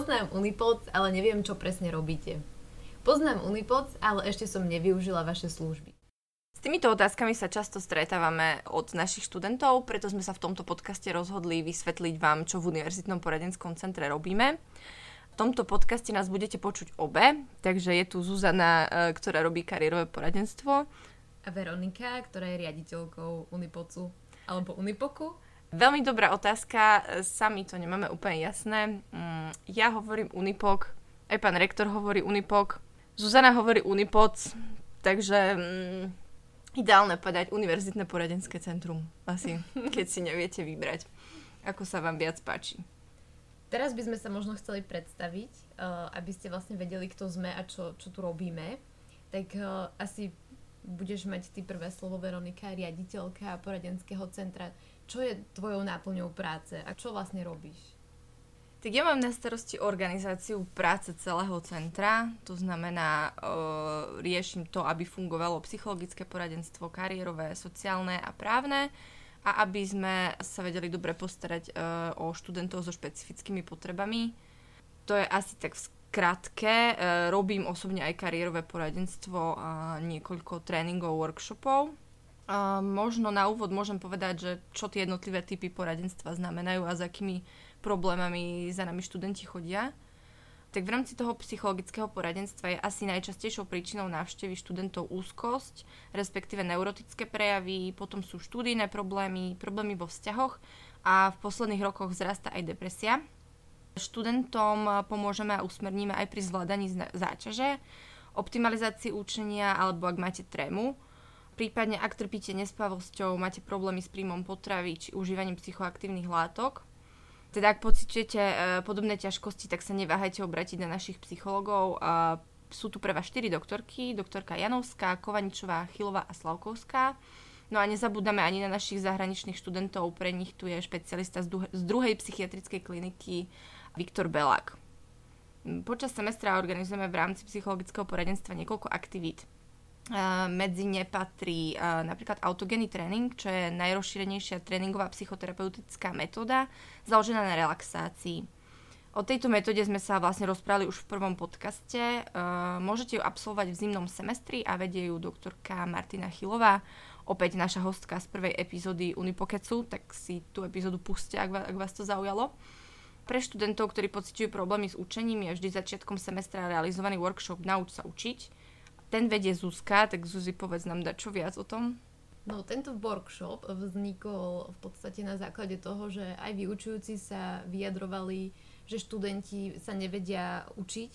Poznám Unipoc, ale neviem, čo presne robíte. Poznám Unipoc, ale ešte som nevyužila vaše služby. S týmito otázkami sa často stretávame od našich študentov, preto sme sa v tomto podcaste rozhodli vysvetliť vám, čo v Univerzitnom poradenskom centre robíme. V tomto podcaste nás budete počuť obe, takže je tu Zuzana, e, ktorá robí kariérové poradenstvo. A Veronika, ktorá je riaditeľkou Unipocu alebo Unipoku. Veľmi dobrá otázka, sami to nemáme úplne jasné. Mm, ja hovorím Unipok, aj pán rektor hovorí Unipok, Zuzana hovorí Unipoc, takže mm, ideálne povedať Univerzitné poradenské centrum, asi, keď si neviete vybrať, ako sa vám viac páči. Teraz by sme sa možno chceli predstaviť, uh, aby ste vlastne vedeli, kto sme a čo, čo tu robíme. Tak uh, asi budeš mať ty prvé slovo Veronika, riaditeľka poradenského centra čo je tvojou náplňou práce a čo vlastne robíš? Tak ja mám na starosti organizáciu práce celého centra, to znamená, e, riešim to, aby fungovalo psychologické poradenstvo, kariérové, sociálne a právne a aby sme sa vedeli dobre postarať e, o študentov so špecifickými potrebami. To je asi tak v skratke. E, robím osobne aj kariérové poradenstvo a niekoľko tréningov, workshopov Uh, možno na úvod môžem povedať, že čo tie jednotlivé typy poradenstva znamenajú a s akými problémami za nami študenti chodia. Tak v rámci toho psychologického poradenstva je asi najčastejšou príčinou návštevy študentov úzkosť, respektíve neurotické prejavy, potom sú študijné problémy, problémy vo vzťahoch a v posledných rokoch vzrastá aj depresia. Študentom pomôžeme a usmerníme aj pri zvládaní záťaže, optimalizácii učenia alebo ak máte trému, Prípadne, ak trpíte nespavosťou, máte problémy s príjmom potravy či užívaním psychoaktívnych látok, teda ak pociťujete e, podobné ťažkosti, tak sa neváhajte obratiť na našich psychologov. Sú tu pre vás 4 doktorky, doktorka Janovská, Kovaničová, Chylová a Slavkovská. No a nezabúdame ani na našich zahraničných študentov, pre nich tu je špecialista z, z druhej psychiatrickej kliniky Viktor Belák. Počas semestra organizujeme v rámci psychologického poradenstva niekoľko aktivít medzi ne patrí napríklad autogeny tréning, čo je najrozšírenejšia tréningová psychoterapeutická metóda založená na relaxácii. O tejto metóde sme sa vlastne rozprávali už v prvom podcaste. Môžete ju absolvovať v zimnom semestri a vedie ju doktorka Martina Chilová, opäť naša hostka z prvej epizódy Unipokecu, tak si tú epizódu puste, ak, ak vás to zaujalo. Pre študentov, ktorí pociťujú problémy s učením, je vždy začiatkom semestra realizovaný workshop Nauč sa učiť, ten vedie Zuzka, tak Zuzi povedz nám dať čo viac o tom. No tento workshop vznikol v podstate na základe toho, že aj vyučujúci sa vyjadrovali, že študenti sa nevedia učiť.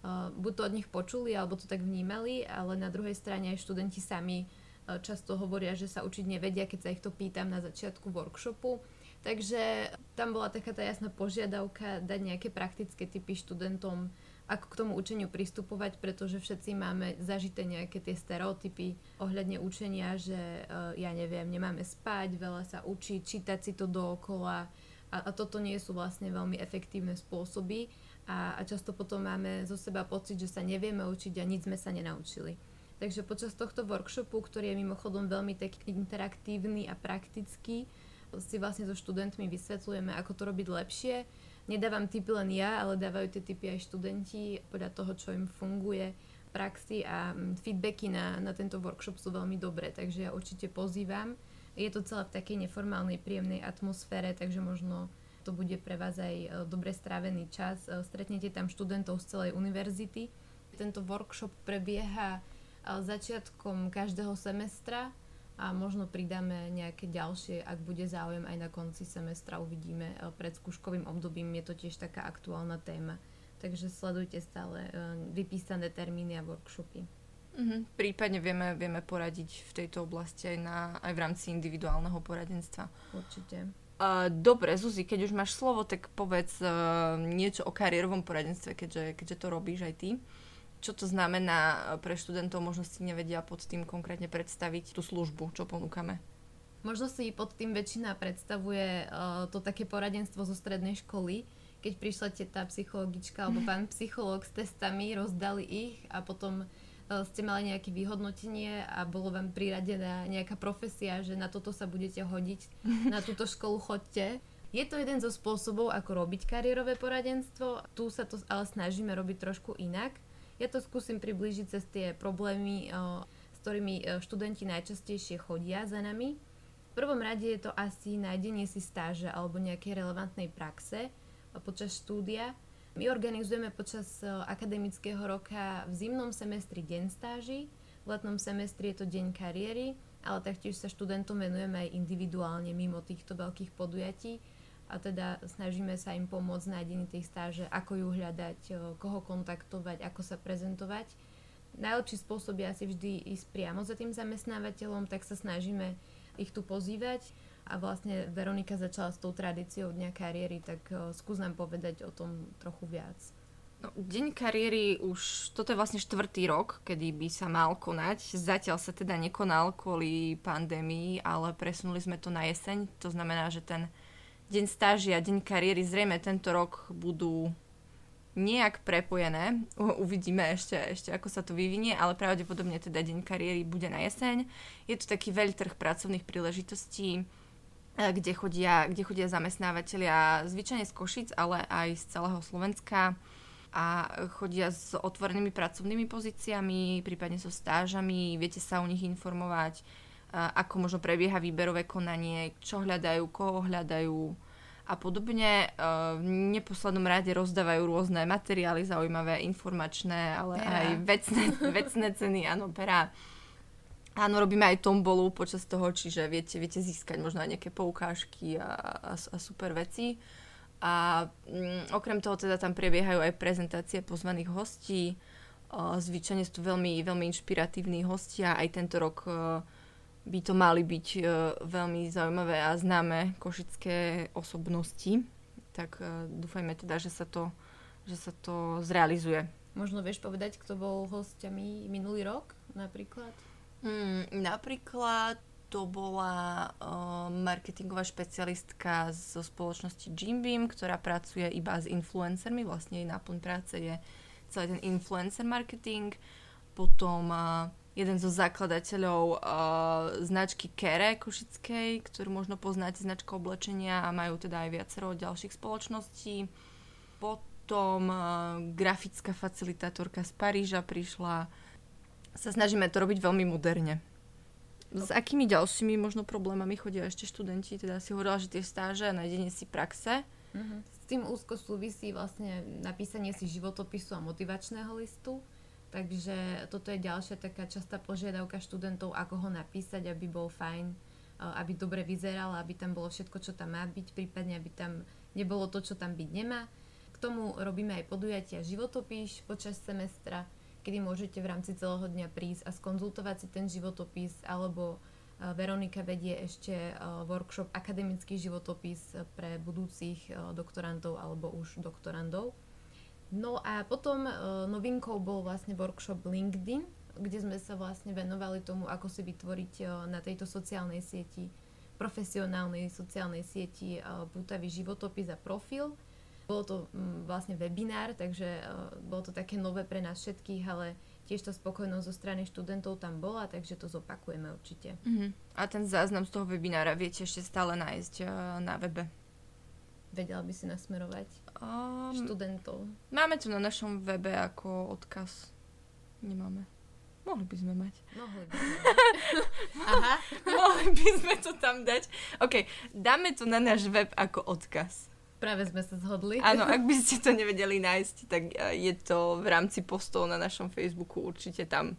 Uh, buď to od nich počuli, alebo to tak vnímali, ale na druhej strane aj študenti sami uh, často hovoria, že sa učiť nevedia, keď sa ich to pýtam na začiatku workshopu. Takže tam bola taká tá jasná požiadavka dať nejaké praktické typy študentom ako k tomu učeniu pristupovať, pretože všetci máme zažité nejaké tie stereotypy ohľadne učenia, že uh, ja neviem, nemáme spať, veľa sa učiť, čítať si to dookola. A, a toto nie sú vlastne veľmi efektívne spôsoby. A, a často potom máme zo seba pocit, že sa nevieme učiť a nič sme sa nenaučili. Takže počas tohto workshopu, ktorý je mimochodom veľmi tak interaktívny a praktický, si vlastne so študentmi vysvetľujeme, ako to robiť lepšie, nedávam tipy len ja, ale dávajú tie tipy aj študenti podľa toho, čo im funguje v praxi a mm, feedbacky na, na tento workshop sú veľmi dobré, takže ja určite pozývam. Je to celé v takej neformálnej, príjemnej atmosfére, takže možno to bude pre vás aj e, dobre strávený čas. E, stretnete tam študentov z celej univerzity. Tento workshop prebieha e, začiatkom každého semestra a možno pridáme nejaké ďalšie, ak bude záujem aj na konci semestra, uvidíme. E, pred skúškovým obdobím je to tiež taká aktuálna téma. Takže sledujte stále e, vypísané termíny a workshopy. Mm-hmm. Prípadne vieme, vieme poradiť v tejto oblasti aj, na, aj v rámci individuálneho poradenstva. Určite. Uh, dobre, Zuzi, keď už máš slovo, tak povedz uh, niečo o kariérovom poradenstve, keďže, keďže to robíš aj ty čo to znamená e, pre študentov, možno si nevedia pod tým konkrétne predstaviť tú službu, čo ponúkame. Možno si pod tým väčšina predstavuje uh, to také poradenstvo zo strednej školy, keď prišla tá psychologička alebo pán psychológ s testami, rozdali ich a potom uh, ste mali nejaké vyhodnotenie a bolo vám priradená nejaká profesia, že na toto sa budete hodiť, na túto školu chodte. Je to jeden zo spôsobov, ako robiť kariérové poradenstvo. Tu sa to ale snažíme robiť trošku inak. Ja to skúsim priblížiť cez tie problémy, s ktorými študenti najčastejšie chodia za nami. V prvom rade je to asi nájdenie si stáže alebo nejakej relevantnej praxe počas štúdia. My organizujeme počas akademického roka v zimnom semestri deň stáži, v letnom semestri je to deň kariéry, ale taktiež sa študentom venujeme aj individuálne mimo týchto veľkých podujatí a teda snažíme sa im pomôcť v nájdení tej stáže, ako ju hľadať, koho kontaktovať, ako sa prezentovať. Najlepší spôsob je asi vždy ísť priamo za tým zamestnávateľom, tak sa snažíme ich tu pozývať a vlastne Veronika začala s tou tradíciou Dňa kariéry, tak skús nám povedať o tom trochu viac. No, deň kariéry už, toto je vlastne štvrtý rok, kedy by sa mal konať. Zatiaľ sa teda nekonal kvôli pandémii, ale presunuli sme to na jeseň. To znamená, že ten deň stáži a deň kariéry zrejme tento rok budú nejak prepojené. Uvidíme ešte, ešte ako sa to vyvinie, ale pravdepodobne teda deň kariéry bude na jeseň. Je to taký veľký trh pracovných príležitostí, eh, kde chodia, kde chodia zamestnávateľia zvyčajne z Košic, ale aj z celého Slovenska a chodia s otvorenými pracovnými pozíciami, prípadne so stážami, viete sa o nich informovať, ako možno prebieha výberové konanie, čo hľadajú, koho hľadajú a podobne. V neposlednom rade rozdávajú rôzne materiály zaujímavé, informačné, ale pera. aj vecné, vecné ceny, áno, pera. Áno, robíme aj tombolu počas toho, čiže viete, viete získať možno aj nejaké poukážky a, a, a super veci. A mm, okrem toho teda tam prebiehajú aj prezentácie pozvaných hostí. Zvyčajne sú to veľmi, veľmi inšpiratívni hostia. Aj tento rok by to mali byť uh, veľmi zaujímavé a známe košické osobnosti. Tak uh, dúfajme teda, že sa to, že sa to zrealizuje. Možno vieš povedať, kto bol hostiami minulý rok napríklad? Mm, napríklad to bola uh, marketingová špecialistka zo spoločnosti Jimbeam, ktorá pracuje iba s influencermi. Vlastne jej náplň práce je celý ten influencer marketing. Potom uh, jeden zo zakladateľov uh, značky Kere Košickej, ktorú možno poznáte, značka oblečenia a majú teda aj viacero ďalších spoločností. Potom uh, grafická facilitátorka z Paríža prišla. Sa snažíme to robiť veľmi moderne. S akými ďalšími možno problémami chodia ešte študenti? Teda si hovorila, že tie stáže a nájdenie si praxe. Uh-huh. S tým úzko súvisí vlastne napísanie si životopisu a motivačného listu Takže toto je ďalšia taká častá požiadavka študentov, ako ho napísať, aby bol fajn, aby dobre vyzeral, aby tam bolo všetko, čo tam má byť, prípadne aby tam nebolo to, čo tam byť nemá. K tomu robíme aj podujatia životopíš počas semestra, kedy môžete v rámci celého dňa prísť a skonzultovať si ten životopis, alebo Veronika vedie ešte workshop akademický životopis pre budúcich doktorantov alebo už doktorandov. No a potom uh, novinkou bol vlastne workshop LinkedIn, kde sme sa vlastne venovali tomu, ako si vytvoriť uh, na tejto sociálnej sieti, profesionálnej sociálnej sieti uh, pútavý životopis a profil. Bolo to vlastne webinár, takže bolo to také nové pre nás všetkých, ale tiež tá spokojnosť zo strany študentov tam bola, takže to zopakujeme určite. Uh-huh. A ten záznam z toho webinára viete ešte stále nájsť na webe? Vedela by si nasmerovať um, študentov? Máme to na našom webe ako odkaz. Nemáme. Mohli by sme mať. Mohli by sme. Aha. Mohli by sme to tam dať. OK, dáme to na náš web ako odkaz. Práve sme sa zhodli. Áno, ak by ste to nevedeli nájsť, tak e, je to v rámci postov na našom Facebooku určite tam.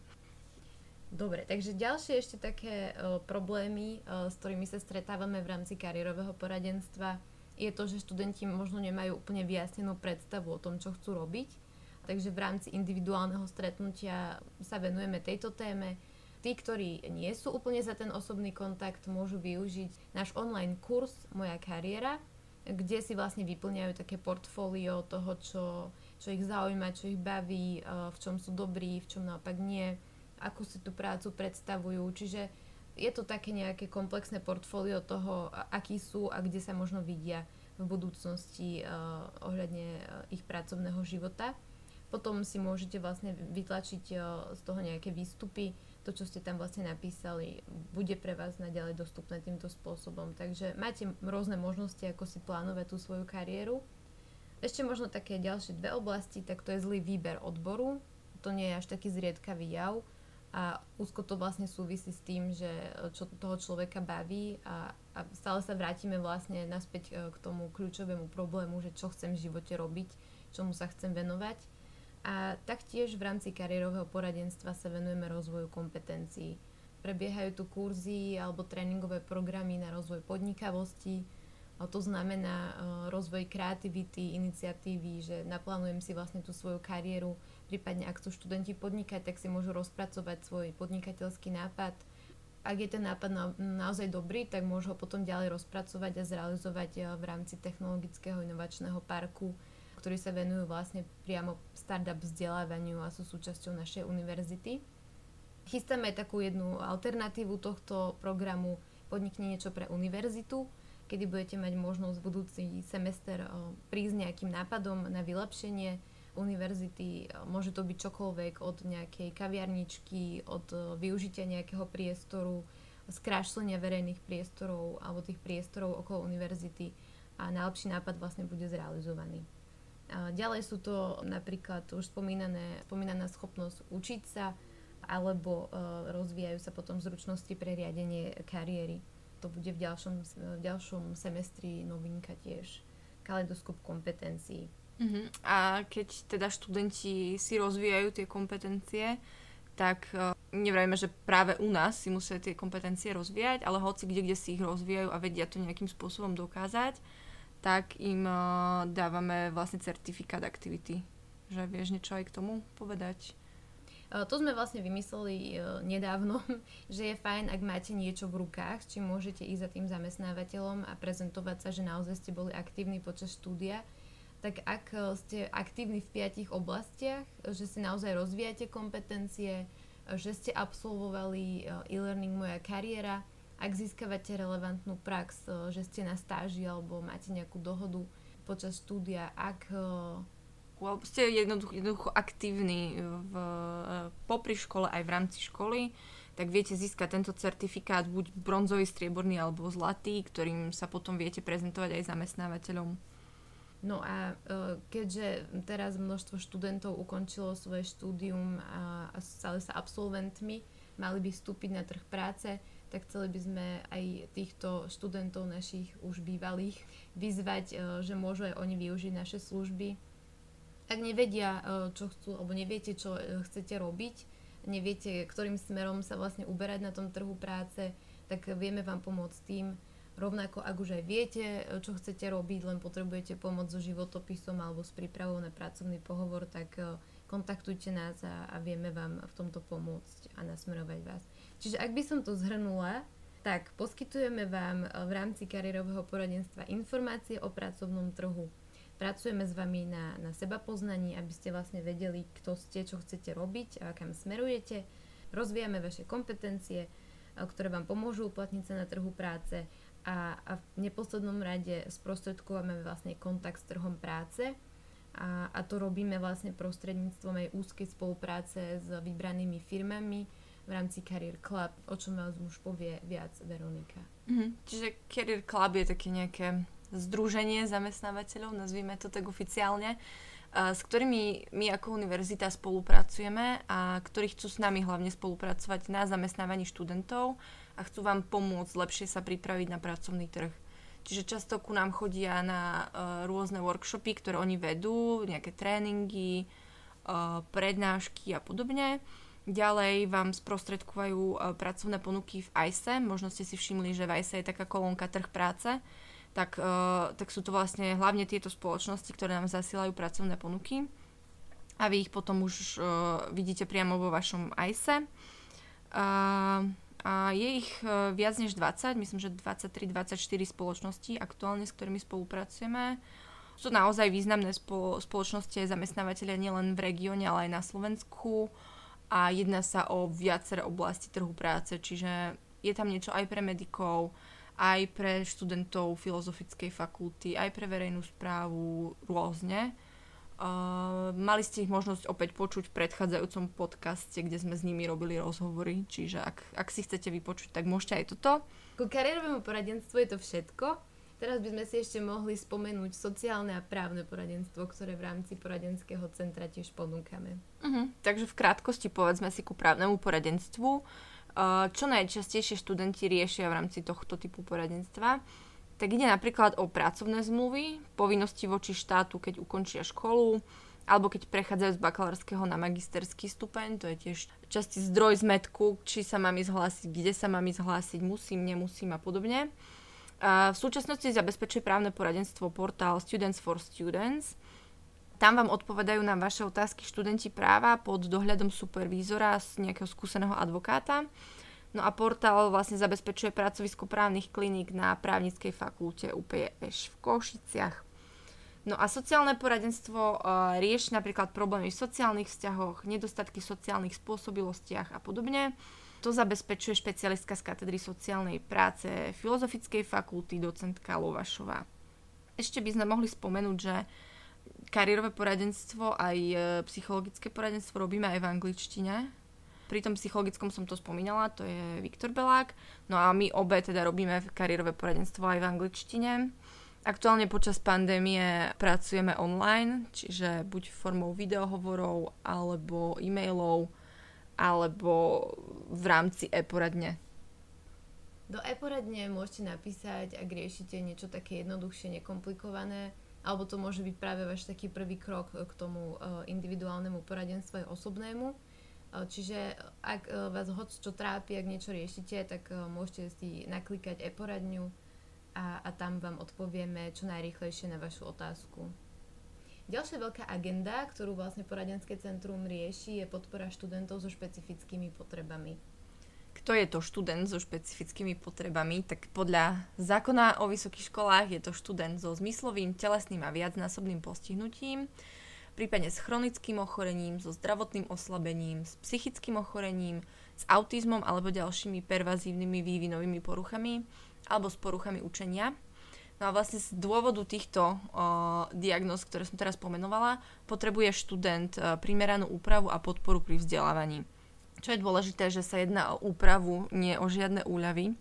Dobre, takže ďalšie ešte také uh, problémy, uh, s ktorými sa stretávame v rámci kariérového poradenstva, je to, že študenti možno nemajú úplne vyjasnenú predstavu o tom, čo chcú robiť. Takže v rámci individuálneho stretnutia sa venujeme tejto téme. Tí, ktorí nie sú úplne za ten osobný kontakt, môžu využiť náš online kurz Moja kariéra, kde si vlastne vyplňajú také portfólio toho, čo, čo ich zaujíma, čo ich baví, eh, v čom sú dobrí, v čom naopak nie, ako si tú prácu predstavujú. Čiže je to také nejaké komplexné portfólio toho, akí sú a kde sa možno vidia v budúcnosti uh, ohľadne uh, ich pracovného života. Potom si môžete vlastne vytlačiť z toho nejaké výstupy, to, čo ste tam vlastne napísali, bude pre vás naďalej dostupné týmto spôsobom. Takže máte rôzne možnosti, ako si plánovať tú svoju kariéru. Ešte možno také ďalšie dve oblasti, tak to je zlý výber odboru. To nie je až taký zriedkavý jav a úzko to vlastne súvisí s tým, že čo toho človeka baví a, a stále sa vrátime vlastne naspäť e, k tomu kľúčovému problému, že čo chcem v živote robiť, čomu sa chcem venovať. A taktiež v rámci kariérového poradenstva sa venujeme rozvoju kompetencií. Prebiehajú tu kurzy alebo tréningové programy na rozvoj podnikavosti, a to znamená uh, rozvoj kreativity, iniciatívy, že naplánujem si vlastne tú svoju kariéru, prípadne ak chcú študenti podnikať, tak si môžu rozpracovať svoj podnikateľský nápad. Ak je ten nápad na, naozaj dobrý, tak môžu ho potom ďalej rozpracovať a zrealizovať uh, v rámci technologického inovačného parku, ktorí sa venujú vlastne priamo startup vzdelávaniu a sú súčasťou našej univerzity. Chystáme takú jednu alternatívu tohto programu Podnikni niečo pre univerzitu, kedy budete mať možnosť budúci semester prísť nejakým nápadom na vylepšenie univerzity. Môže to byť čokoľvek od nejakej kaviarničky, od využitia nejakého priestoru, skrášlenia verejných priestorov alebo tých priestorov okolo univerzity a najlepší nápad vlastne bude zrealizovaný. Ďalej sú to napríklad už spomínané, spomínaná schopnosť učiť sa alebo rozvíjajú sa potom zručnosti pre riadenie kariéry to bude v ďalšom, v ďalšom semestri novinka tiež. Kaleidoskop kompetencií. Uh-huh. A keď teda študenti si rozvíjajú tie kompetencie, tak uh, nevrajme, že práve u nás si musia tie kompetencie rozvíjať, ale hoci kde, kde si ich rozvíjajú a vedia to nejakým spôsobom dokázať, tak im uh, dávame vlastne certifikát aktivity. Že vieš niečo aj k tomu povedať? Eh, to sme vlastne vymysleli nedávno, že je fajn, ak máte niečo v rukách, či môžete ísť za tým zamestnávateľom a prezentovať sa, že naozaj ste boli aktívni počas štúdia. Tak ak eh, ste aktívni v piatich oblastiach, že si naozaj rozvíjate kompetencie, že ste absolvovali e-learning Moja kariéra, ak získavate relevantnú prax, že ste na stáži alebo máte nejakú dohodu počas štúdia, ak alebo ste jednoducho, jednoducho aktívni v, popri škole aj v rámci školy, tak viete získať tento certifikát buď bronzový, strieborný alebo zlatý, ktorým sa potom viete prezentovať aj zamestnávateľom. No a e, keďže teraz množstvo študentov ukončilo svoje štúdium a, stali sa absolventmi, mali by vstúpiť na trh práce, tak chceli by sme aj týchto študentov našich už bývalých vyzvať, e, že môžu aj oni využiť naše služby ak nevedia, e, čo chcú, alebo neviete, čo chcete robiť, neviete, ktorým smerom sa vlastne uberať na tom trhu práce, tak vieme vám pomôcť tým. Rovnako, ak už aj viete, e, čo chcete robiť, len potrebujete pomoc so životopisom alebo s prípravou na pracovný pohovor, tak kontaktujte nás a, a vieme vám v tomto pomôcť a nasmerovať vás. Čiže ak by som to zhrnula, tak poskytujeme vám v rámci kariérového poradenstva informácie o pracovnom trhu Pracujeme s vami na, na seba poznaní, aby ste vlastne vedeli, kto ste, čo chcete robiť a kam smerujete. Rozvíjame vaše kompetencie, ktoré vám pomôžu uplatniť sa na trhu práce a, a v neposlednom rade sprostredkujeme vlastne kontakt s trhom práce a, a to robíme vlastne prostredníctvom aj úzkej spolupráce s vybranými firmami v rámci Career Club, o čom vás už povie viac Veronika. Mm-hmm. Čiže Career Club je také nejaké združenie zamestnávateľov, nazvime to tak oficiálne, s ktorými my ako univerzita spolupracujeme a ktorí chcú s nami hlavne spolupracovať na zamestnávaní študentov a chcú vám pomôcť lepšie sa pripraviť na pracovný trh. Čiže často ku nám chodia na uh, rôzne workshopy, ktoré oni vedú, nejaké tréningy, uh, prednášky a podobne. Ďalej vám sprostredkovajú uh, pracovné ponuky v ICE. Možno ste si všimli, že v ICE je taká kolónka trh práce, tak, uh, tak sú to vlastne hlavne tieto spoločnosti, ktoré nám zasielajú pracovné ponuky a vy ich potom už uh, vidíte priamo vo vašom ICE. Uh, a je ich uh, viac než 20, myslím, že 23-24 spoločností aktuálne, s ktorými spolupracujeme. Sú naozaj významné spo- spoločnosti aj zamestnávateľia nielen v regióne, ale aj na Slovensku a jedná sa o viaceré oblasti trhu práce, čiže je tam niečo aj pre medikov, aj pre študentov filozofickej fakulty, aj pre verejnú správu rôzne. Uh, mali ste ich možnosť opäť počuť v predchádzajúcom podcaste, kde sme s nimi robili rozhovory, čiže ak, ak si chcete vypočuť, tak môžete aj toto. Ku kariérovému poradenstvu je to všetko. Teraz by sme si ešte mohli spomenúť sociálne a právne poradenstvo, ktoré v rámci poradenského centra tiež ponúkame. Uh-huh. Takže v krátkosti povedzme si ku právnemu poradenstvu. Uh, čo najčastejšie študenti riešia v rámci tohto typu poradenstva? Tak ide napríklad o pracovné zmluvy, povinnosti voči štátu, keď ukončia školu, alebo keď prechádzajú z bakalárskeho na magisterský stupeň, to je tiež častý zdroj zmetku, či sa mám ísť hlásiť, kde sa mám ísť hlásiť, musím, nemusím a podobne. V súčasnosti zabezpečuje právne poradenstvo portál Students for Students. Tam vám odpovedajú na vaše otázky študenti práva pod dohľadom supervízora z nejakého skúseného advokáta. No a portál vlastne zabezpečuje pracovisko právnych kliník na právnickej fakulte UPŠ v Košiciach. No a sociálne poradenstvo uh, rieši napríklad problémy v sociálnych vzťahoch, nedostatky v sociálnych spôsobilostiach a podobne. To zabezpečuje špecialistka z katedry sociálnej práce Filozofickej fakulty docentka Lovašová. Ešte by sme mohli spomenúť, že kariérové poradenstvo aj e, psychologické poradenstvo robíme aj v angličtine. Pri tom psychologickom som to spomínala, to je Viktor Belák. No a my obe teda robíme kariérové poradenstvo aj v angličtine. Aktuálne počas pandémie pracujeme online, čiže buď formou videohovorov alebo e-mailov alebo v rámci e-poradne? Do e-poradne môžete napísať, ak riešite niečo také jednoduchšie, nekomplikované, alebo to môže byť práve váš taký prvý krok k tomu e, individuálnemu poradenstvu aj osobnému. E, čiže ak e, vás hoď čo trápi, ak niečo riešite, tak môžete si naklikať e-poradňu a, a tam vám odpovieme čo najrýchlejšie na vašu otázku. Ďalšia veľká agenda, ktorú vlastne poradenské centrum rieši, je podpora študentov so špecifickými potrebami. Kto je to študent so špecifickými potrebami? Tak podľa zákona o vysokých školách je to študent so zmyslovým, telesným a viacnásobným postihnutím, prípadne s chronickým ochorením, so zdravotným oslabením, s psychickým ochorením, s autizmom alebo ďalšími pervazívnymi vývinovými poruchami alebo s poruchami učenia No a vlastne z dôvodu týchto uh, diagnóz, ktoré som teraz pomenovala, potrebuje študent uh, primeranú úpravu a podporu pri vzdelávaní. Čo je dôležité, že sa jedná o úpravu, nie o žiadne úľavy.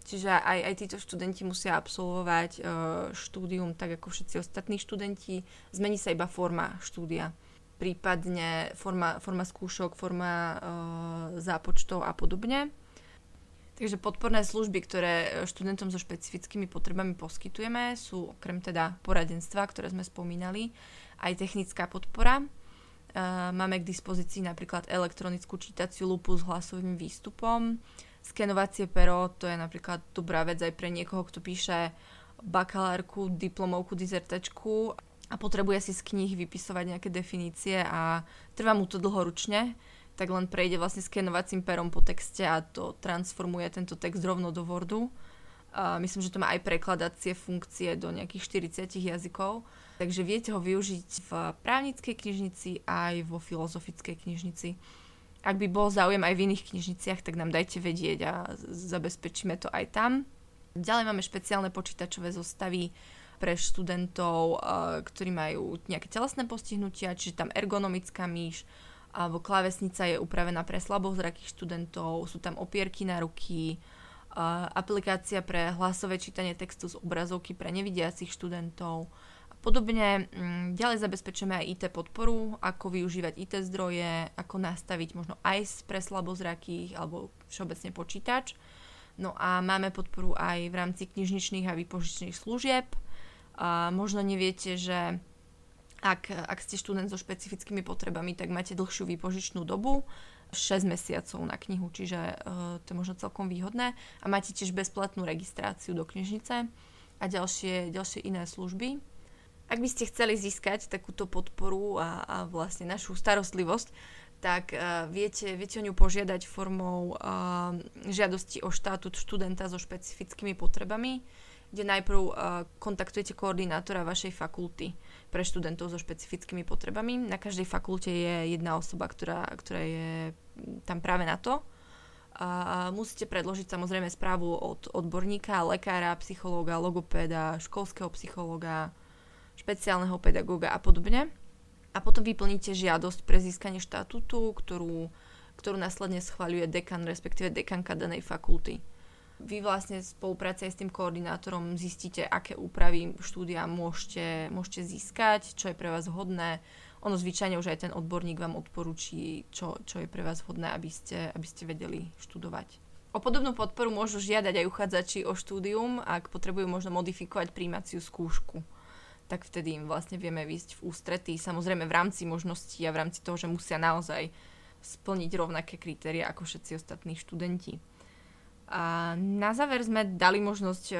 Čiže aj, aj títo študenti musia absolvovať uh, štúdium tak ako všetci ostatní študenti. Zmení sa iba forma štúdia, prípadne forma, forma skúšok, forma uh, zápočtov a podobne. Takže podporné služby, ktoré študentom so špecifickými potrebami poskytujeme, sú okrem teda poradenstva, ktoré sme spomínali, aj technická podpora. E, máme k dispozícii napríklad elektronickú čítaciu lupu s hlasovým výstupom, skenovacie pero, to je napríklad dobrá vec aj pre niekoho, kto píše bakalárku, diplomovku, dizertačku a potrebuje si z kníh vypisovať nejaké definície a trvá mu to dlhoručne tak len prejde vlastne skenovacím perom po texte a to transformuje tento text rovno do Wordu. A myslím, že to má aj prekladacie funkcie do nejakých 40 jazykov, takže viete ho využiť v právnickej knižnici aj vo filozofickej knižnici. Ak by bol záujem aj v iných knižniciach, tak nám dajte vedieť a zabezpečíme to aj tam. Ďalej máme špeciálne počítačové zostavy pre študentov, ktorí majú nejaké telesné postihnutia, čiže tam ergonomická myš, alebo klávesnica je upravená pre slabozrakých študentov, sú tam opierky na ruky, uh, aplikácia pre hlasové čítanie textu z obrazovky pre nevidiacich študentov podobne. Um, ďalej zabezpečujeme aj IT podporu, ako využívať IT zdroje, ako nastaviť možno aj pre slabozrakých alebo všeobecne počítač. No a máme podporu aj v rámci knižničných a výpožičných služieb. A možno neviete, že ak, ak ste študent so špecifickými potrebami, tak máte dlhšiu výpožičnú dobu, 6 mesiacov na knihu, čiže uh, to je možno celkom výhodné. A máte tiež bezplatnú registráciu do knižnice a ďalšie, ďalšie iné služby. Ak by ste chceli získať takúto podporu a, a vlastne našu starostlivosť, tak uh, viete, viete o ňu požiadať formou uh, žiadosti o štatút študenta so špecifickými potrebami kde najprv uh, kontaktujete koordinátora vašej fakulty pre študentov so špecifickými potrebami. Na každej fakulte je jedna osoba, ktorá, ktorá je tam práve na to. A musíte predložiť samozrejme správu od odborníka, lekára, psychológa, logopéda, školského psychológa, špeciálneho pedagóga a podobne. a potom vyplníte žiadosť pre získanie štatútu, ktorú, ktorú následne schváľuje dekan, respektíve dekanka danej fakulty. Vy vlastne v spolupráci s tým koordinátorom zistíte, aké úpravy štúdia môžete, môžete získať, čo je pre vás vhodné. Ono zvyčajne už aj ten odborník vám odporúči, čo, čo je pre vás vhodné, aby ste, aby ste vedeli študovať. O podobnú podporu môžu žiadať aj uchádzači o štúdium, ak potrebujú možno modifikovať príjmaciu skúšku tak vtedy im vlastne vieme výsť v ústretí. Samozrejme v rámci možností a v rámci toho, že musia naozaj splniť rovnaké kritéria ako všetci ostatní študenti. A na záver sme dali možnosť e,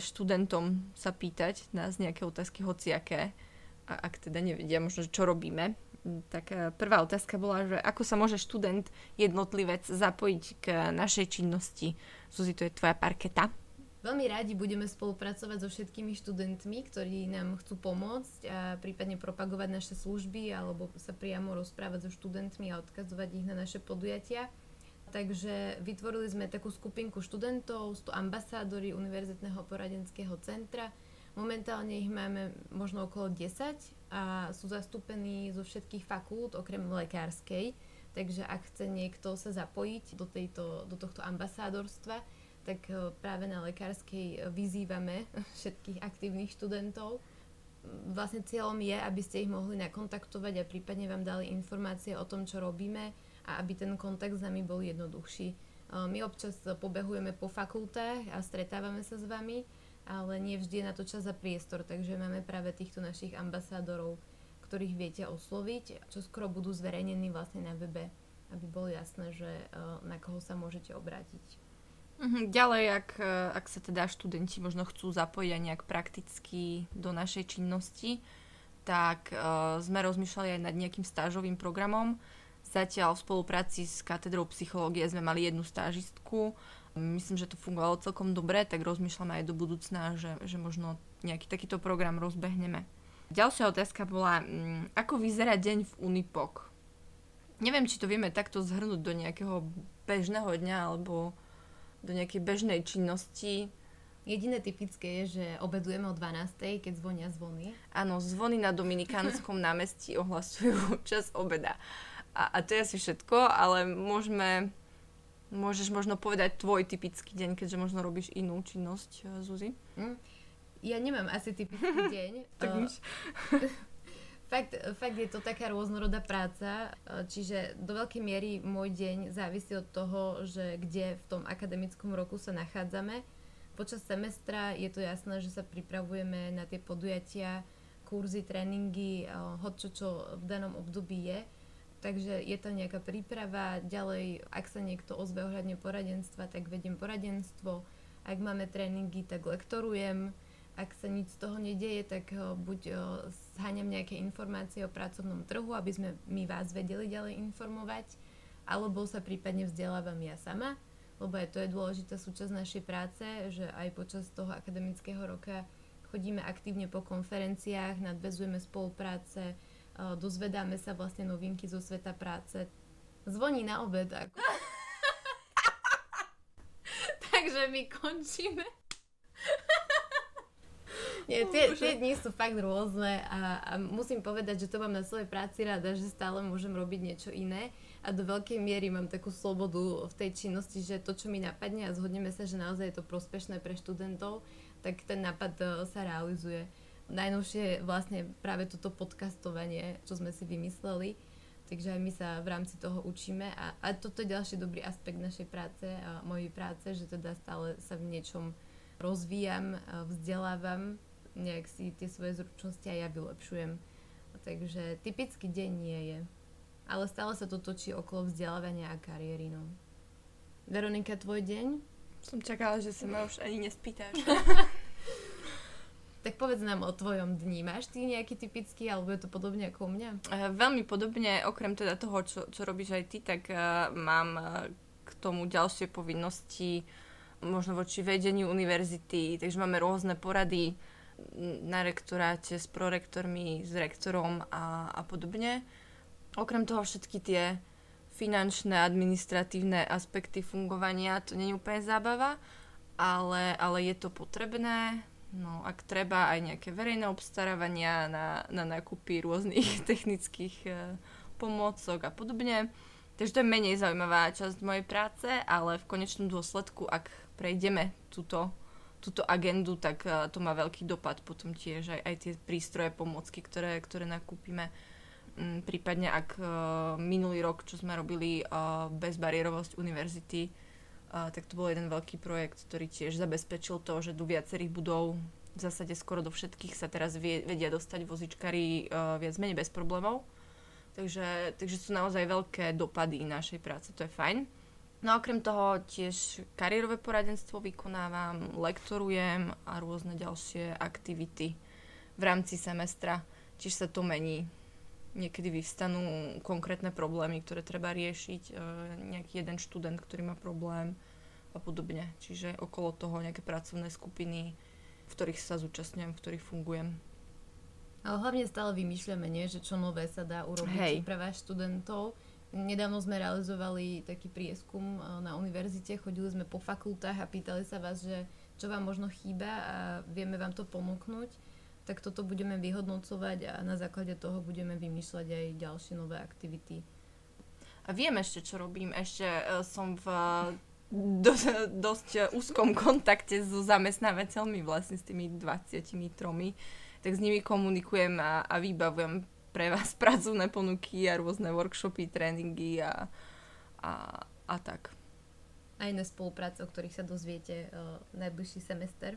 študentom sa pýtať nás nejaké otázky hociaké, a ak teda nevedia možno, čo robíme. Tak e, prvá otázka bola, že ako sa môže študent jednotlivec zapojiť k našej činnosti. Suzi, to je tvoja parketa. Veľmi radi budeme spolupracovať so všetkými študentmi, ktorí nám chcú pomôcť a prípadne propagovať naše služby alebo sa priamo rozprávať so študentmi a odkazovať ich na naše podujatia. Takže vytvorili sme takú skupinku študentov, sú to ambasádori Univerzitného poradenského centra. Momentálne ich máme možno okolo 10 a sú zastúpení zo všetkých fakult okrem lekárskej. Takže ak chce niekto sa zapojiť do, tejto, do tohto ambasádorstva, tak e, práve na lekárskej e, vyzývame všetkých aktívnych študentov. Vlastne cieľom je, aby ste ich mohli nakontaktovať a prípadne vám dali informácie o tom, čo robíme a aby ten kontakt s nami bol jednoduchší. E, my občas pobehujeme po fakultách a stretávame sa s vami, ale nie vždy je na to čas a priestor, takže máme práve týchto našich ambasádorov, ktorých viete osloviť, čo skoro budú zverejnení vlastne na webe, aby bolo jasné, že na koho sa môžete obrátiť. Mhm, ďalej, ak, e, ak sa teda študenti možno chcú zapojiť aj nejak prakticky do našej činnosti, tak uh, sme rozmýšľali aj nad nejakým stážovým programom. Zatiaľ v spolupráci s katedrou psychológie sme mali jednu stážistku. Myslím, že to fungovalo celkom dobre, tak rozmýšľame aj do budúcna, že, že možno nejaký takýto program rozbehneme. Ďalšia otázka bola, mm, ako vyzerá deň v Unipok? Neviem, či to vieme takto zhrnúť do nejakého bežného dňa, alebo do nejakej bežnej činnosti. Jediné typické je, že obedujeme o 12. keď zvonia zvony. Áno, zvony na Dominikánskom námestí ohlasujú čas obeda. A, a to je asi všetko, ale môžeme, môžeš možno povedať tvoj typický deň, keďže možno robíš inú činnosť, eh, Zuzi? Mm. Ja nemám asi typický deň. tak uh, Fakt, fakt je to taká rôznorodá práca, e, čiže do veľkej miery môj deň závisí od toho, že kde v tom akademickom roku sa nachádzame. Počas semestra je to jasné, že sa pripravujeme na tie podujatia, kurzy, tréningy, e, hoď čo, v danom období je. Takže je to nejaká príprava. Ďalej, ak sa niekto ozve ohľadne poradenstva, tak vediem poradenstvo. Ak máme tréningy, tak lektorujem ak sa nič z toho nedieje, tak uh, buď zháňam nejaké informácie o pracovnom trhu, aby sme my vás vedeli ďalej informovať, alebo sa prípadne vzdelávam ja sama, lebo aj to je dôležitá súčasť našej práce, že aj počas toho akademického roka chodíme aktívne po konferenciách, nadvezujeme spolupráce, uh, dozvedáme sa vlastne novinky zo sveta práce. Zvoní na obed. Ako. Takže my končíme. Nie, tie, tie dni sú fakt rôzne a, a musím povedať, že to mám na svojej práci rada, že stále môžem robiť niečo iné a do veľkej miery mám takú slobodu v tej činnosti, že to, čo mi napadne a zhodneme sa, že naozaj je to prospešné pre študentov, tak ten nápad e, sa realizuje. Najnovšie vlastne práve toto podcastovanie, čo sme si vymysleli, takže aj my sa v rámci toho učíme a, a toto je ďalší dobrý aspekt našej práce a mojej práce, že teda stále sa v niečom rozvíjam, vzdelávam nejak si tie svoje zručnosti aj ja vylepšujem. Takže typický deň nie je. Ale stále sa to točí okolo vzdelávania a kariéry. No. Veronika, tvoj deň? Som čakala, že sa ma už ani nespýtaš. tak povedz nám o tvojom dni. Máš ty nejaký typický, alebo je to podobne ako u mňa? Uh, veľmi podobne, okrem teda toho, čo, čo robíš aj ty, tak uh, mám uh, k tomu ďalšie povinnosti možno voči vedeniu univerzity, takže máme rôzne porady, na rektoráte s prorektormi, s rektorom a, a podobne. Okrem toho všetky tie finančné, administratívne aspekty fungovania, to nie je úplne zábava, ale, ale je to potrebné. No, ak treba aj nejaké verejné obstarávania na, na nákupy rôznych technických e, pomôcok a podobne. Takže to je menej zaujímavá časť mojej práce, ale v konečnom dôsledku, ak prejdeme túto, túto agendu, tak uh, to má veľký dopad potom tiež aj, aj tie prístroje, pomôcky, ktoré, ktoré nakúpime. Um, prípadne ak uh, minulý rok, čo sme robili uh, bezbariérovosť univerzity, tak to bol jeden veľký projekt, ktorý tiež zabezpečil to, že do viacerých budov v zásade skoro do všetkých sa teraz vedia dostať vozičkári viac menej bez problémov Takže, takže sú naozaj veľké dopady našej práce, to je fajn. No a okrem toho tiež kariérové poradenstvo vykonávam, lektorujem a rôzne ďalšie aktivity v rámci semestra. Čiže sa to mení. Niekedy vyvstanú konkrétne problémy, ktoré treba riešiť. E, nejaký jeden študent, ktorý má problém a podobne. Čiže okolo toho nejaké pracovné skupiny, v ktorých sa zúčastňujem, v ktorých fungujem. Ale hlavne stále vymýšľame, nie? že čo nové sa dá urobiť Hej. pre vás študentov. Nedávno sme realizovali taký prieskum e, na univerzite, chodili sme po fakultách a pýtali sa vás, že čo vám možno chýba a vieme vám to ponúknuť. Tak toto budeme vyhodnocovať a na základe toho budeme vymýšľať aj ďalšie nové aktivity. A viem ešte, čo robím. Ešte uh, som v do, dosť úzkom kontakte so zamestnávateľmi, vlastne s tými 23 tak s nimi komunikujem a, a vybavujem pre vás pracovné ponuky a rôzne workshopy, tréningy a, a, a tak. A iné spolupráce, o ktorých sa dozviete uh, najbližší semester.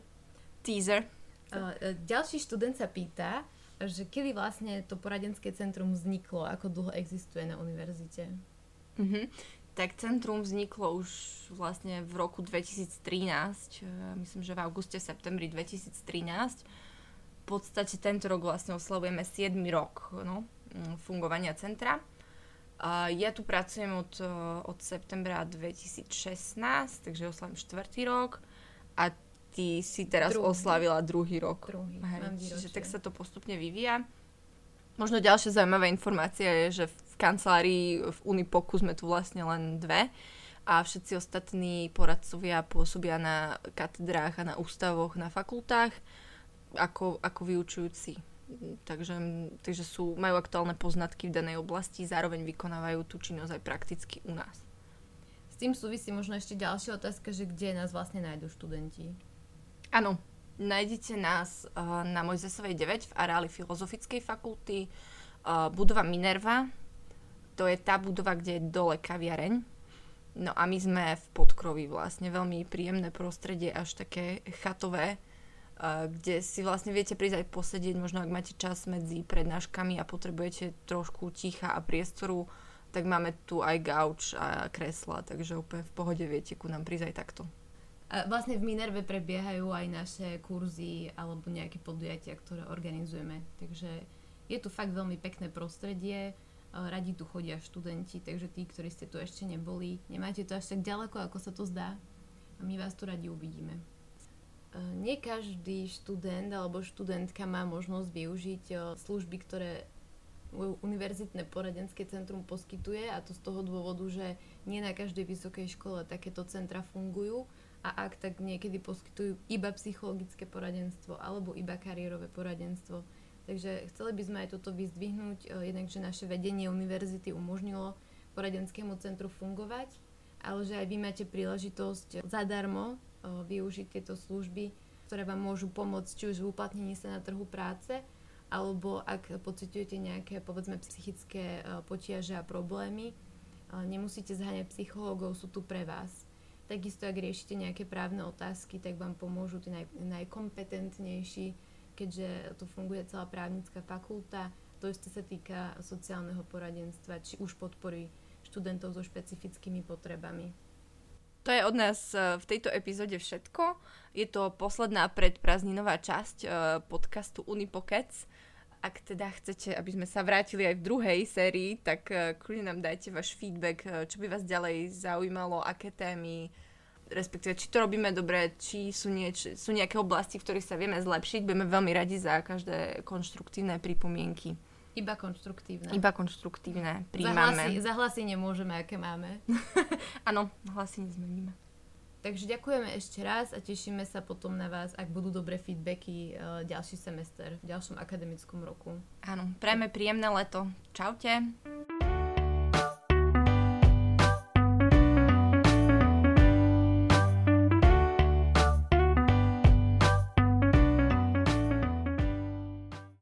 Teaser. Uh, ďalší študent sa pýta, že kedy vlastne to poradenské centrum vzniklo, ako dlho existuje na univerzite? Uh-huh. Tak centrum vzniklo už vlastne v roku 2013, myslím, že v auguste, septembri 2013 podstate tento rok vlastne oslavujeme 7 rok no, mm, fungovania centra. Ja tu pracujem od, uh, od septembra 2016, takže oslavím 4. rok a ty si teraz druhý. oslavila druhý rok. Druhý, Hej, čiže tak sa to postupne vyvíja. Možno ďalšia zaujímavá informácia je, že v kancelárii v Unipoku sme tu vlastne len dve a všetci ostatní poradcovia pôsobia na katedrách a na ústavoch, na fakultách ako, ako vyučujúci. Takže, takže sú, majú aktuálne poznatky v danej oblasti, zároveň vykonávajú tú činnosť aj prakticky u nás. S tým súvisí možno ešte ďalšia otázka, že kde nás vlastne nájdú študenti? Áno, nájdete nás uh, na Mojzesovej 9 v areáli Filozofickej fakulty, uh, budova Minerva, to je tá budova, kde je dole kaviareň. No a my sme v podkrovi vlastne, veľmi príjemné prostredie, až také chatové, kde si vlastne viete prísť aj posedieť, možno ak máte čas medzi prednáškami a potrebujete trošku ticha a priestoru, tak máme tu aj gauč a kresla, takže úplne v pohode viete ku nám prísť aj takto. A vlastne v Minerve prebiehajú aj naše kurzy alebo nejaké podujatia, ktoré organizujeme. Takže je tu fakt veľmi pekné prostredie, radi tu chodia študenti, takže tí, ktorí ste tu ešte neboli, nemáte to až tak ďaleko, ako sa to zdá. A my vás tu radi uvidíme. Eh, nie každý študent alebo študentka má možnosť využiť eh, služby, ktoré univerzitné poradenské centrum poskytuje a to z toho dôvodu, že nie na každej vysokej škole takéto centra fungujú a ak tak niekedy poskytujú iba psychologické poradenstvo alebo iba kariérové poradenstvo. Takže chceli by sme aj toto vyzdvihnúť, eh, jednak, že naše vedenie univerzity umožnilo poradenskému centru fungovať, ale že aj vy máte príležitosť zadarmo využiť tieto služby, ktoré vám môžu pomôcť či už v uplatnení sa na trhu práce, alebo ak pociťujete nejaké, povedzme, psychické potiaže a problémy, nemusíte zháňať psychológov, sú tu pre vás. Takisto, ak riešite nejaké právne otázky, tak vám pomôžu tí naj, najkompetentnejší, keďže tu funguje celá právnická fakulta. To isté sa týka sociálneho poradenstva, či už podpory študentov so špecifickými potrebami. To je od nás e, v tejto epizóde všetko. Je to posledná predprazninová časť e, podcastu Unipokec. Ak teda chcete, aby sme sa vrátili aj v druhej sérii, tak e, kľudne nám dajte váš feedback, čo by vás ďalej zaujímalo, aké témy, respektíve či to robíme dobre, či sú, nieč- sú nejaké oblasti, v ktorých sa vieme zlepšiť. Budeme veľmi radi za každé konštruktívne pripomienky. Iba konštruktívne. Iba konštruktívne. Príjmame. Za hlasy, za hlasy nemôžeme, aké máme. Áno, hlasy nezmeníme. Takže ďakujeme ešte raz a tešíme sa potom na vás, ak budú dobré feedbacky uh, ďalší semester v ďalšom akademickom roku. Áno, prajme príjemné leto. Čaute.